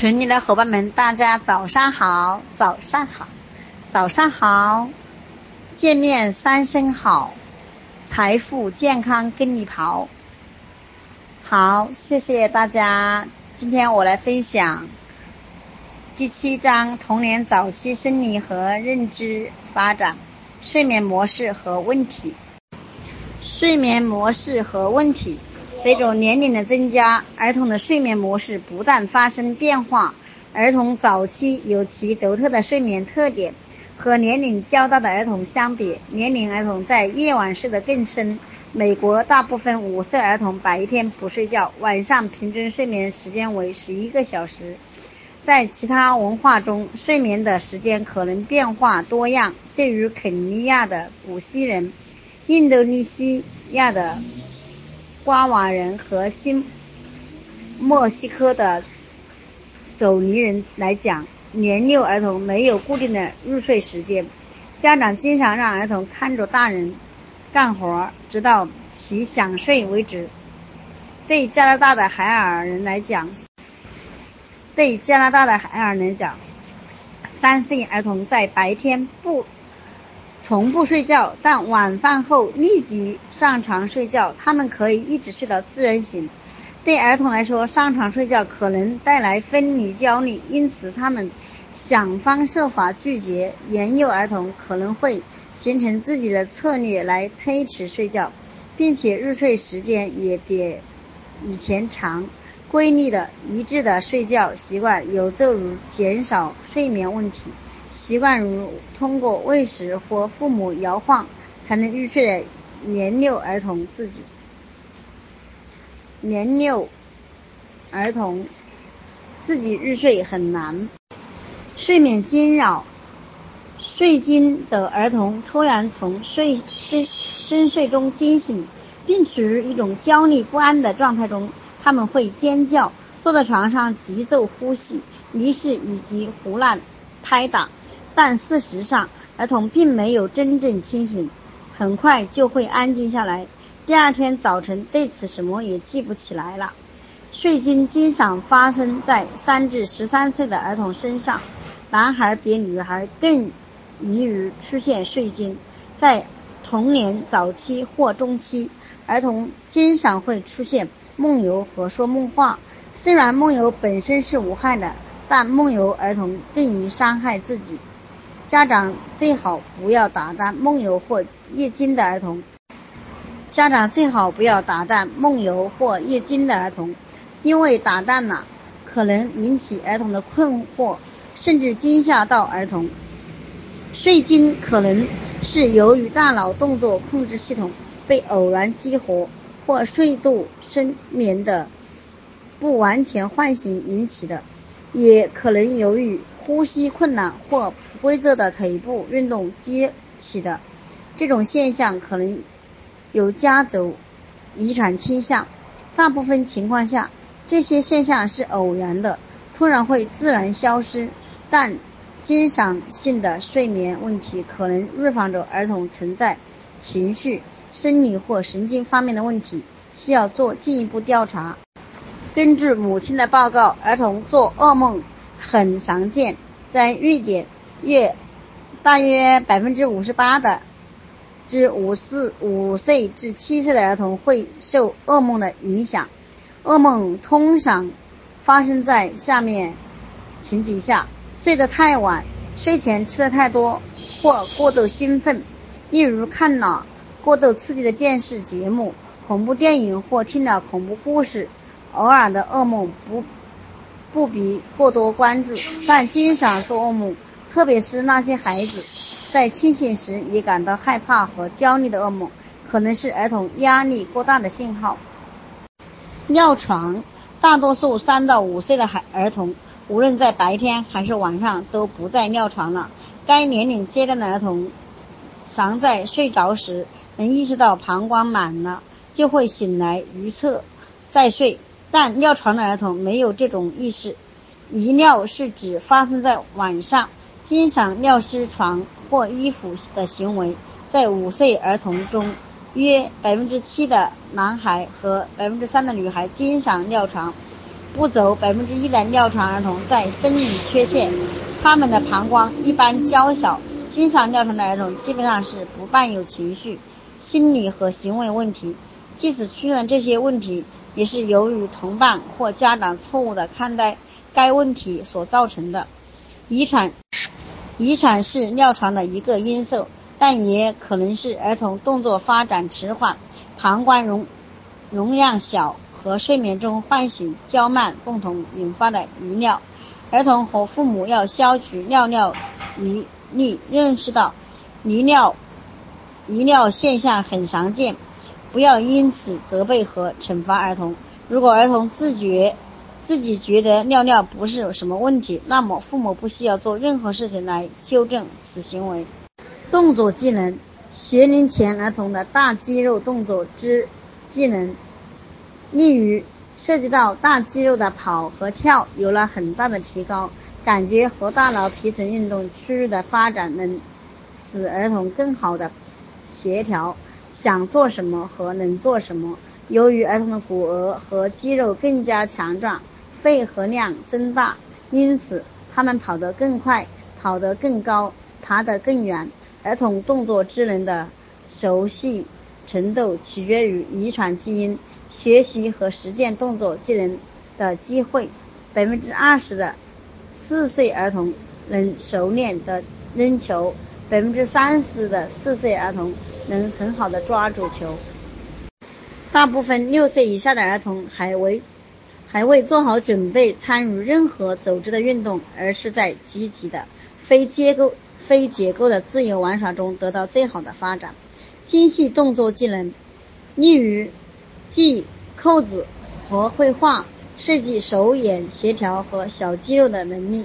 群里的伙伴们，大家早上好，早上好，早上好，见面三声好，财富健康跟你跑。好，谢谢大家。今天我来分享第七章童年早期生理和认知发展，睡眠模式和问题。睡眠模式和问题。随着年龄的增加，儿童的睡眠模式不断发生变化。儿童早期有其独特的睡眠特点。和年龄较大的儿童相比，年龄儿童在夜晚睡得更深。美国大部分五岁儿童白天不睡觉，晚上平均睡眠时间为十一个小时。在其他文化中，睡眠的时间可能变化多样。对于肯尼亚的古希人、印度尼西亚的。瓜瓦人和新墨西哥的走尼人来讲，年幼儿童没有固定的入睡时间，家长经常让儿童看着大人干活，直到其想睡为止。对加拿大的海尔人来讲，对加拿大的海尔人讲，三岁儿童在白天不。从不睡觉，但晚饭后立即上床睡觉。他们可以一直睡到自然醒。对儿童来说，上床睡觉可能带来分离焦虑，因此他们想方设法拒绝。年幼儿童可能会形成自己的策略来推迟睡觉，并且入睡时间也比以前长。规律的、一致的睡觉习惯有助于减少睡眠问题。习惯如通过喂食或父母摇晃才能入睡的年幼儿童自己，年幼儿童自己入睡很难，睡眠惊扰，睡惊的儿童突然从睡深深睡中惊醒，并处于一种焦虑不安的状态中，他们会尖叫，坐在床上急骤呼吸、离世以及胡乱拍打。但事实上，儿童并没有真正清醒，很快就会安静下来。第二天早晨，对此什么也记不起来了。睡惊经常发生在三至十三岁的儿童身上，男孩比女孩更易于出现睡惊。在童年早期或中期，儿童经常会出现梦游和说梦话。虽然梦游本身是无害的，但梦游儿童更易伤害自己。家长最好不要打断梦游或夜惊的儿童。家长最好不要打断梦游或夜惊的儿童，因为打断了可能引起儿童的困惑，甚至惊吓到儿童。睡惊可能是由于大脑动作控制系统被偶然激活或睡度深眠的不完全唤醒引起的，也可能由于呼吸困难或。规则的腿部运动激起的这种现象可能有家族遗传倾向。大部分情况下，这些现象是偶然的，突然会自然消失。但经常性的睡眠问题可能预防着儿童存在情绪、生理或神经方面的问题，需要做进一步调查。根据母亲的报告，儿童做噩梦很常见，在瑞典。约大约百分之五十八的至五四五岁至七岁的儿童会受噩梦的影响。噩梦通常发生在下面情景下：睡得太晚，睡前吃的太多，或过度兴奋，例如看了过度刺激的电视节目、恐怖电影或听了恐怖故事。偶尔的噩梦不不必过多关注，但经常做噩梦。特别是那些孩子在清醒时也感到害怕和焦虑的噩梦，可能是儿童压力过大的信号。尿床，大多数三到五岁的孩儿童，无论在白天还是晚上都不再尿床了。该年龄阶段的儿童，常在睡着时能意识到膀胱满了，就会醒来如厕再睡。但尿床的儿童没有这种意识。遗尿是指发生在晚上。经常尿湿床或衣服的行为，在五岁儿童中，约百分之七的男孩和百分之三的女孩经常尿床。不足百分之一的尿床儿童在生理缺陷，他们的膀胱一般娇小。经常尿床的儿童基本上是不伴有情绪、心理和行为问题，即使出现这些问题，也是由于同伴或家长错误的看待该问题所造成的。遗传，遗传是尿床的一个因素，但也可能是儿童动作发展迟缓、膀胱容容量小和睡眠中唤醒较慢共同引发的遗尿。儿童和父母要消除尿尿离。你认识到遗尿遗尿现象很常见，不要因此责备和惩罚儿童。如果儿童自觉自己觉得尿尿不是有什么问题，那么父母不需要做任何事情来纠正此行为。动作技能，学龄前儿童的大肌肉动作之技能，例如涉及到大肌肉的跑和跳，有了很大的提高。感觉和大脑皮层运动区域的发展，能使儿童更好的协调想做什么和能做什么。由于儿童的骨骼和肌肉更加强壮，肺活量增大，因此他们跑得更快，跑得更高，爬得更远。儿童动作智能的熟悉程度取决于遗传基因。学习和实践动作技能的机会，百分之二十的。四岁儿童能熟练的扔球，百分之三十的四岁儿童能很好的抓住球。大部分六岁以下的儿童还未还未做好准备参与任何组织的运动，而是在积极的非结构非结构的自由玩耍中得到最好的发展。精细动作技能，例如系扣子和绘画。设计手眼协调和小肌肉的能力，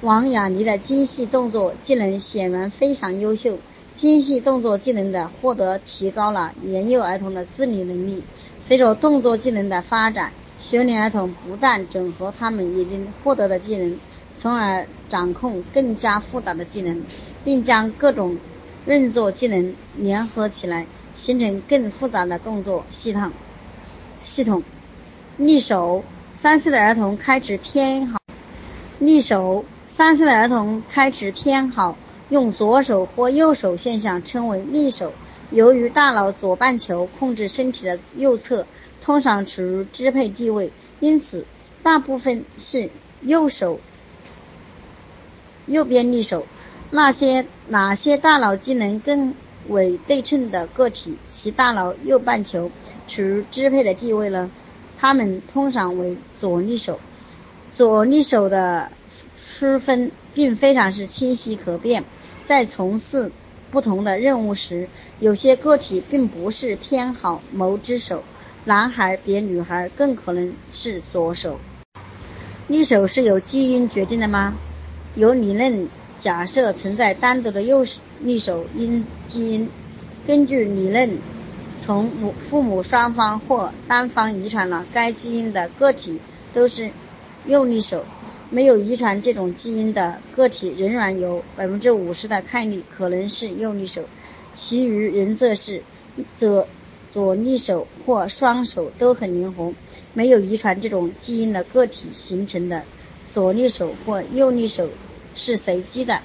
王雅妮的精细动作技能显然非常优秀。精细动作技能的获得提高了年幼儿童的自理能力。随着动作技能的发展，学龄儿童不断整合他们已经获得的技能，从而掌控更加复杂的技能，并将各种认作技能联合起来，形成更复杂的动作系统。系统，立手。三岁的儿童开始偏好立手。三岁的儿童开始偏好用左手或右手现象称为立手。由于大脑左半球控制身体的右侧通常处于支配地位，因此大部分是右手右边立手。那些哪些大脑机能更为对称的个体，其大脑右半球处于支配的地位呢？他们通常为左利手，左利手的区分并非常是清晰可辨。在从事不同的任务时，有些个体并不是偏好某只手，男孩比女孩更可能是左手。利手是由基因决定的吗？有理论假设存在单独的右利手因基因，根据理论。从母父母双方或单方遗传了该基因的个体都是右利手，没有遗传这种基因的个体仍然有百分之五十的概率可能是右利手，其余人则是左左利手或双手都很灵活。没有遗传这种基因的个体形成的左利手或右利手是随机的。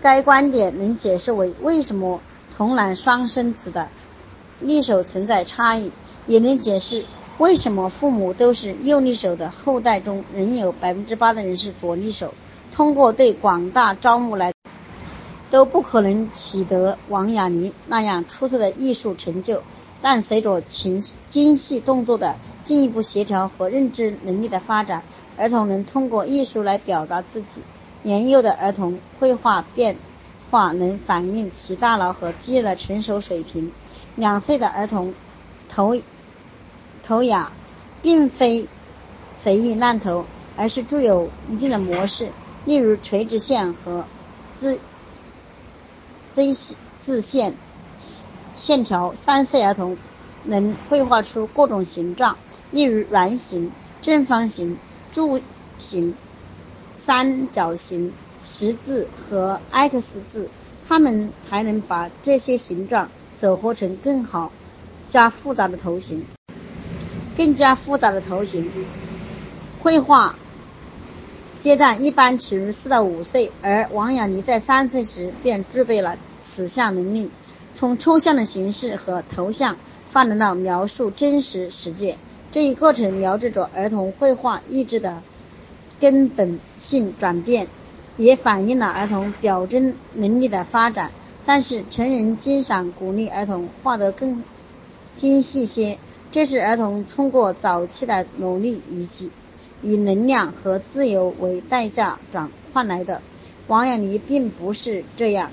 该观点能解释为为什么。同卵双生子的利手存在差异，也能解释为什么父母都是右利手的后代中仍有百分之八的人是左利手。通过对广大招募来，都不可能取得王亚妮那样出色的艺术成就。但随着情精细动作的进一步协调和认知能力的发展，儿童能通过艺术来表达自己。年幼的儿童绘画变。化能反映其大脑和肌肉的成熟水平。两岁的儿童头投牙并非随意乱投，而是具有一定的模式，例如垂直线和 Z Z 字线线条。三岁儿童能绘画出各种形状，例如圆形、正方形、柱形、三角形。十字和 X 字，他们还能把这些形状组合成更好、加复杂的图形。更加复杂的头型。绘画阶段一般起于四到五岁，而王雅妮在三岁时便具备了此项能力，从抽象的形式和头像发展到描述真实世界。这一过程标志着儿童绘画意志的根本性转变，也反映了儿童表征能力的发展。但是，成人经常鼓励儿童画得更精细些，这是儿童通过早期的努力以及以能量和自由为代价转换来的。王雅妮并不是这样，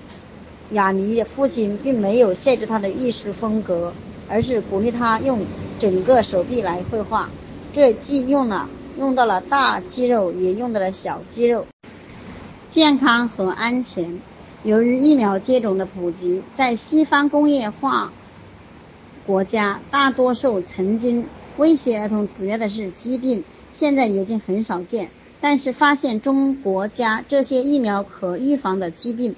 雅妮的父亲并没有限制他的艺术风格，而是鼓励他用整个手臂来绘画，这既用了用到了大肌肉，也用到了小肌肉。健康和安全。由于疫苗接种的普及，在西方工业化国家，大多数曾经威胁儿童主要的是疾病，现在已经很少见。但是发现中国家这些疫苗可预防的疾病，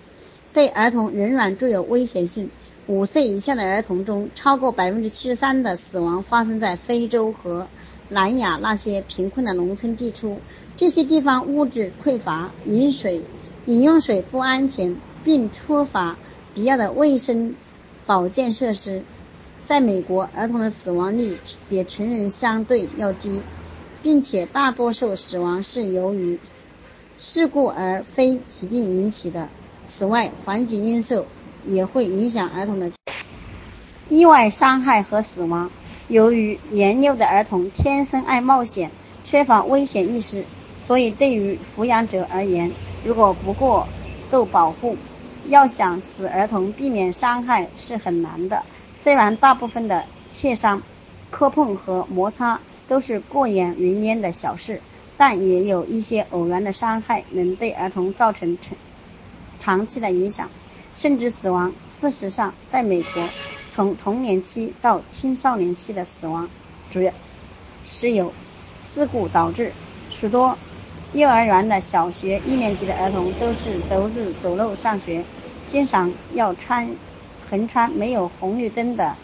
对儿童仍然具有危险性。五岁以下的儿童中，超过百分之七十三的死亡发生在非洲和南亚那些贫困的农村地区。这些地方物质匮乏，饮水、饮用水不安全。并缺乏必要的卫生保健设施。在美国，儿童的死亡率比成人相对要低，并且大多数死亡是由于事故而非疾病引起的。此外，环境因素也会影响儿童的意外伤害和死亡。由于年幼的儿童天生爱冒险，缺乏危险意识，所以对于抚养者而言，如果不过度保护，要想使儿童避免伤害是很难的。虽然大部分的切伤、磕碰和摩擦都是过眼云烟的小事，但也有一些偶然的伤害能对儿童造成长长期的影响，甚至死亡。事实上，在美国，从童年期到青少年期的死亡，主要是由事故导致。许多幼儿园的小学一年级的儿童都是独自走路上学，经常要穿横穿没有红绿灯的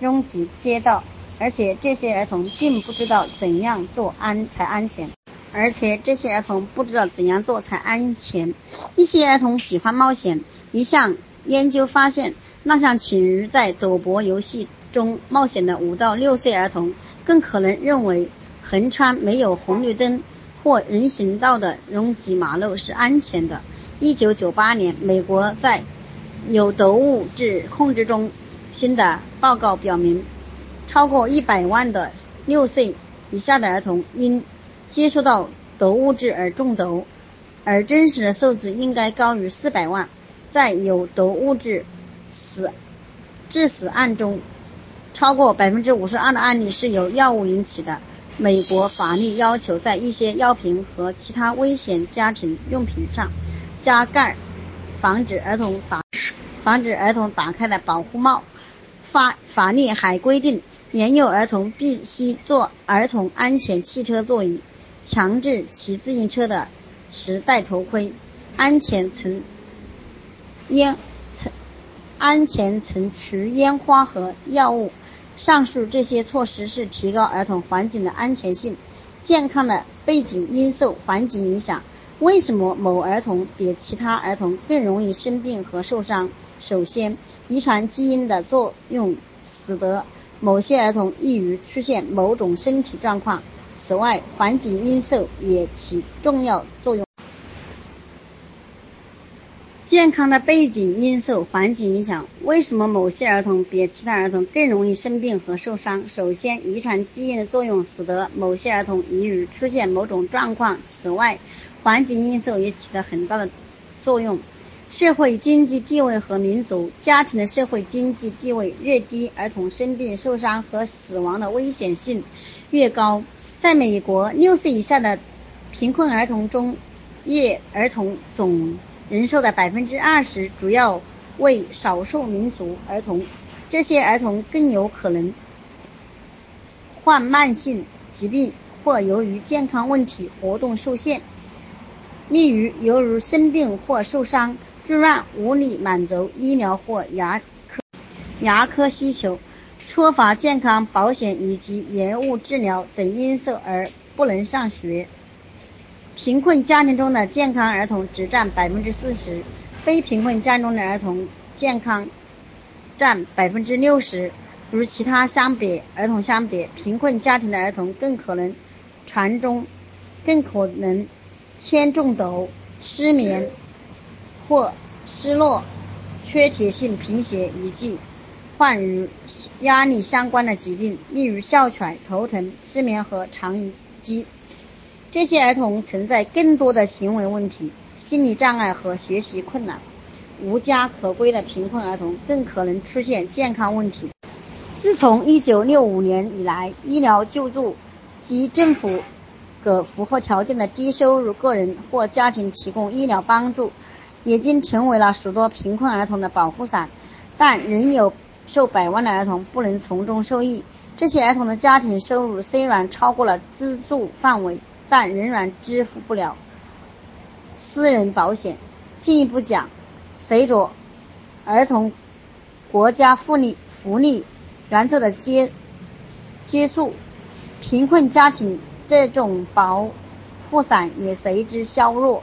拥挤街道，而且这些儿童并不知道怎样做安才安全，而且这些儿童不知道怎样做才安全。一些儿童喜欢冒险，一项研究发现，那项请于在赌博游戏中冒险的五到六岁儿童，更可能认为横穿没有红绿灯。或人行道的拥挤马路是安全的。一九九八年，美国在有毒物质控制中心的报告表明，超过一百万的六岁以下的儿童因接触到毒物质而中毒，而真实的数字应该高于四百万。在有毒物质死致死案中，超过百分之五十二的案例是由药物引起的。美国法律要求在一些药品和其他危险家庭用品上加盖防止儿童打防止儿童打开的保护帽。法法律还规定，年幼儿童必须坐儿童安全汽车座椅，强制骑自行车的时戴头盔，安全层烟层安全层除烟花和药物。上述这些措施是提高儿童环境的安全性、健康的背景因素。环境影响为什么某儿童比其他儿童更容易生病和受伤？首先，遗传基因的作用使得某些儿童易于出现某种身体状况。此外，环境因素也起重要作用。健康的背景因素、环境影响，为什么某些儿童比其他儿童更容易生病和受伤？首先，遗传基因的作用使得某些儿童易于出现某种状况。此外，环境因素也起了很大的作用。社会经济地位和民族家庭的社会经济地位越低，儿童生病、受伤和死亡的危险性越高。在美国，六岁以下的贫困儿童中，业儿童总人数的百分之二十主要为少数民族儿童，这些儿童更有可能患慢性疾病或由于健康问题活动受限，例如由于生病或受伤，住院无力满足医疗或牙科牙科需求。缺乏健康保险以及延误治疗等因素而不能上学。贫困家庭中的健康儿童只占百分之四十，非贫困家庭中的儿童健康占百分之六十。与其他相比，儿童相比，贫困家庭的儿童更可能传中，更可能铅中毒、失眠或失落、缺铁性贫血以及患与压力相关的疾病，例如哮喘、头疼、失眠和肠易激。这些儿童存在更多的行为问题、心理障碍和学习困难。无家可归的贫困儿童更可能出现健康问题。自从1965年以来，医疗救助及政府给符合条件的低收入个人或家庭提供医疗帮助，已经成为了许多贫困儿童的保护伞。但仍有数百万的儿童不能从中受益。这些儿童的家庭收入虽然超过了资助范围，但仍然支付不了私人保险。进一步讲，随着儿童国家福利福利援助的结结束，贫困家庭这种保护伞也随之削弱。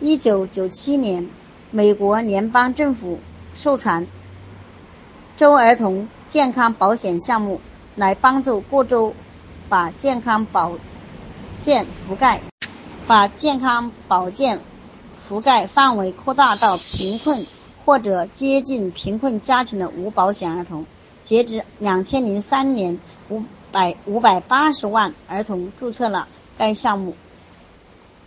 一九九七年，美国联邦政府授权州儿童健康保险项目，来帮助各州把健康保健覆盖把健康保健覆盖范围扩大到贫困或者接近贫困家庭的无保险儿童。截至两千零三年，五百五百八十万儿童注册了该项目，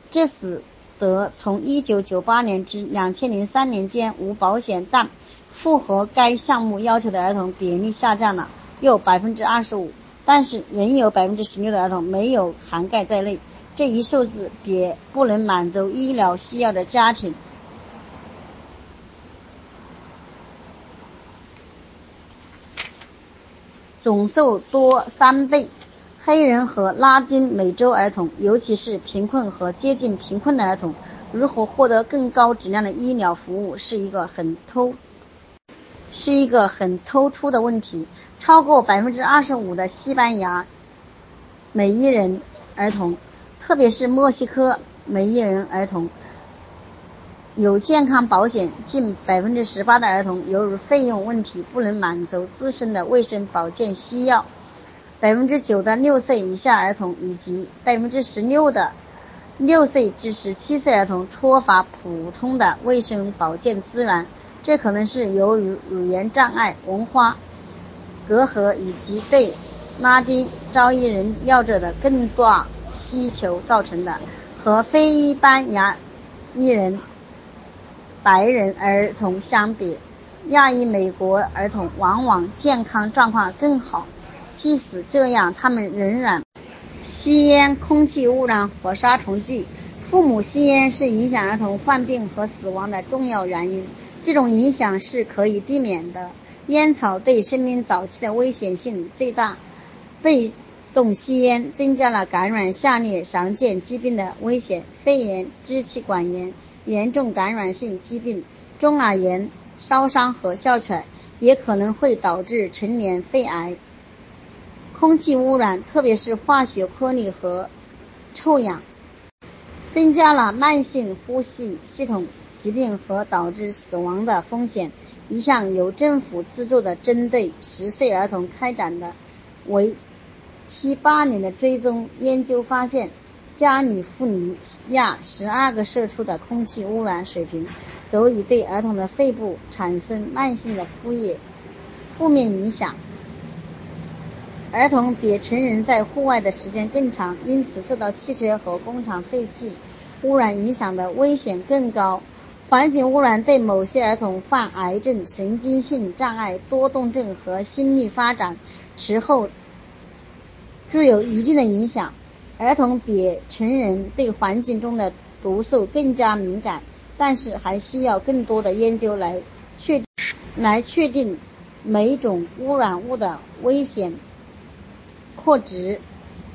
这使得从一九九八年至两千零三年间无保险但符合该项目要求的儿童比例下降了又百分之二十五，但是仍有百分之十六的儿童没有涵盖在内。这一数字也不能满足医疗需要的家庭。总数多三倍。黑人和拉丁美洲儿童，尤其是贫困和接近贫困的儿童，如何获得更高质量的医疗服务，是一个很突，是一个很突出的问题。超过百分之二十五的西班牙美裔人儿童，特别是墨西哥美裔人儿童。有健康保险，近百分之十八的儿童由于费用问题不能满足自身的卫生保健需要，百分之九的六岁以下儿童以及百分之十六的六岁至十七岁儿童缺乏普通的卫生保健资源，这可能是由于语言障碍、文化隔阂以及对拉丁招裔人要者的更大需求造成的。和非班牙裔人。白人儿童相比，亚裔美国儿童往往健康状况更好。即使这样，他们仍然吸烟、空气污染和杀虫剂。父母吸烟是影响儿童患病和死亡的重要原因。这种影响是可以避免的。烟草对生命早期的危险性最大。被动吸烟增加了感染下列常见疾病的危险：肺炎、支气管炎。严重感染性疾病、中耳炎、烧伤和哮喘也可能会导致成年肺癌。空气污染，特别是化学颗粒和臭氧，增加了慢性呼吸系统疾病和导致死亡的风险。一项由政府资助的针对十岁儿童开展的为期八年的追踪研究发现。加利福尼亚十二个社区的空气污染水平，足以对儿童的肺部产生慢性的负液负面影响。儿童比成人在户外的时间更长，因此受到汽车和工厂废气污染影响的危险更高。环境污染对某些儿童患癌症、神经性障碍、多动症和心理发展迟后具有一定的影响。儿童比成人对环境中的毒素更加敏感，但是还需要更多的研究来确来确定每种污染物的危险扩值。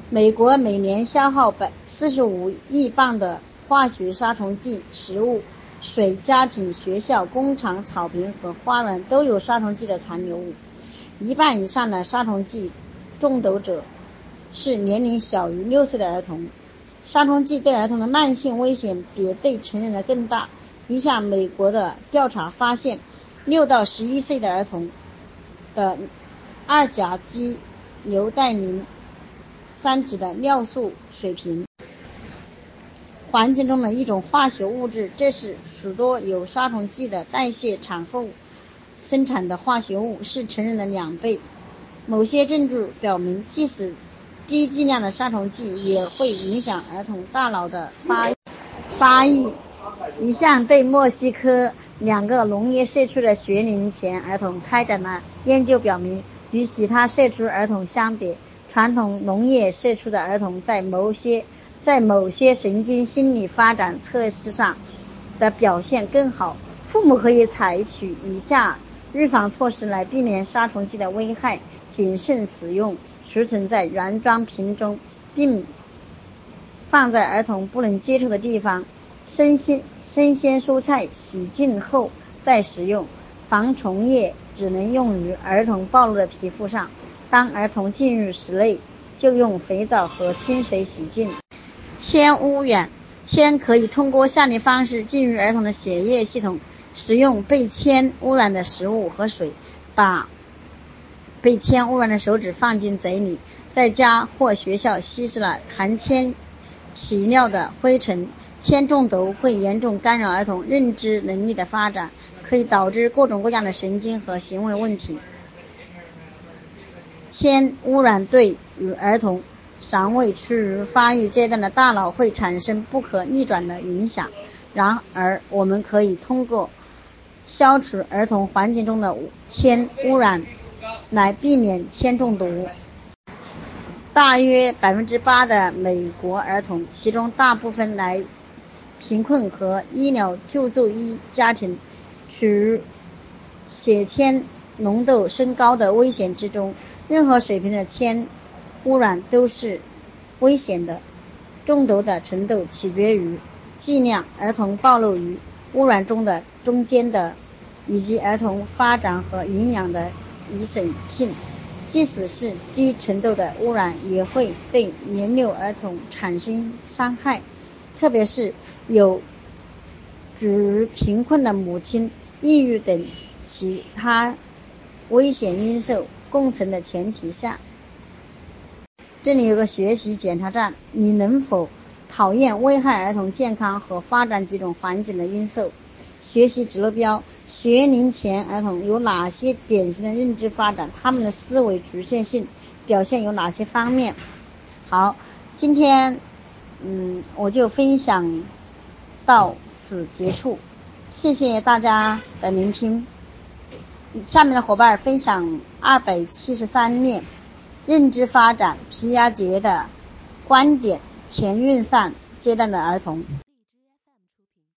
美国每年消耗百四十五亿磅的化学杀虫剂，食物、水、家庭、学校、工厂、草坪和花园都有杀虫剂的残留物。一半以上的杀虫剂中毒者是年龄小于六岁的儿童。杀虫剂对儿童的慢性危险比对成人的更大。一项美国的调查发现，六到十一岁的儿童的二甲基硫代磷三酯的尿素水平，环境中的一种化学物质，这是许多有杀虫剂的代谢产后。生产的化学物是成人的两倍。某些证据表明，即使低剂量的杀虫剂也会影响儿童大脑的发发育。一项对墨西哥两个农业社区的学龄前儿童开展的研究表明，与其他社区儿童相比，传统农业社区的儿童在某些 在某些神经心理发展测试上的表现更好。父母可以采取以下。预防措施来避免杀虫剂的危害：谨慎使用，储存在原装瓶中，并放在儿童不能接触的地方。生鲜生鲜蔬菜洗净后再食用。防虫液只能用于儿童暴露的皮肤上。当儿童进入室内，就用肥皂和清水洗净。铅污染：铅可以通过下列方式进入儿童的血液系统。食用被铅污染的食物和水，把被铅污染的手指放进嘴里，在家或学校吸食了含铅起尿的灰尘。铅中毒会严重干扰儿童认知能力的发展，可以导致各种各样的神经和行为问题。铅污染对于儿童尚未处于发育阶段的大脑会产生不可逆转的影响。然而，我们可以通过消除儿童环境中的铅污染，来避免铅中毒。大约百分之八的美国儿童，其中大部分来贫困和医疗救助医家庭，处于血铅浓度升高的危险之中。任何水平的铅污染都是危险的，中毒的程度取决于剂量、儿童暴露于。污染中的中间的，以及儿童发展和营养的易损性，即使是低程度的污染，也会对年幼儿童产生伤害，特别是有处于贫困的母亲、抑郁等其他危险因素共存的前提下。这里有个学习检查站，你能否？讨厌危害儿童健康和发展几种环境的因素。学习指路标：学龄前儿童有哪些典型的认知发展？他们的思维局限性表现有哪些方面？好，今天嗯我就分享到此结束，谢谢大家的聆听。下面的伙伴分享二百七十三面认知发展皮亚杰的观点。前运算阶段的儿童。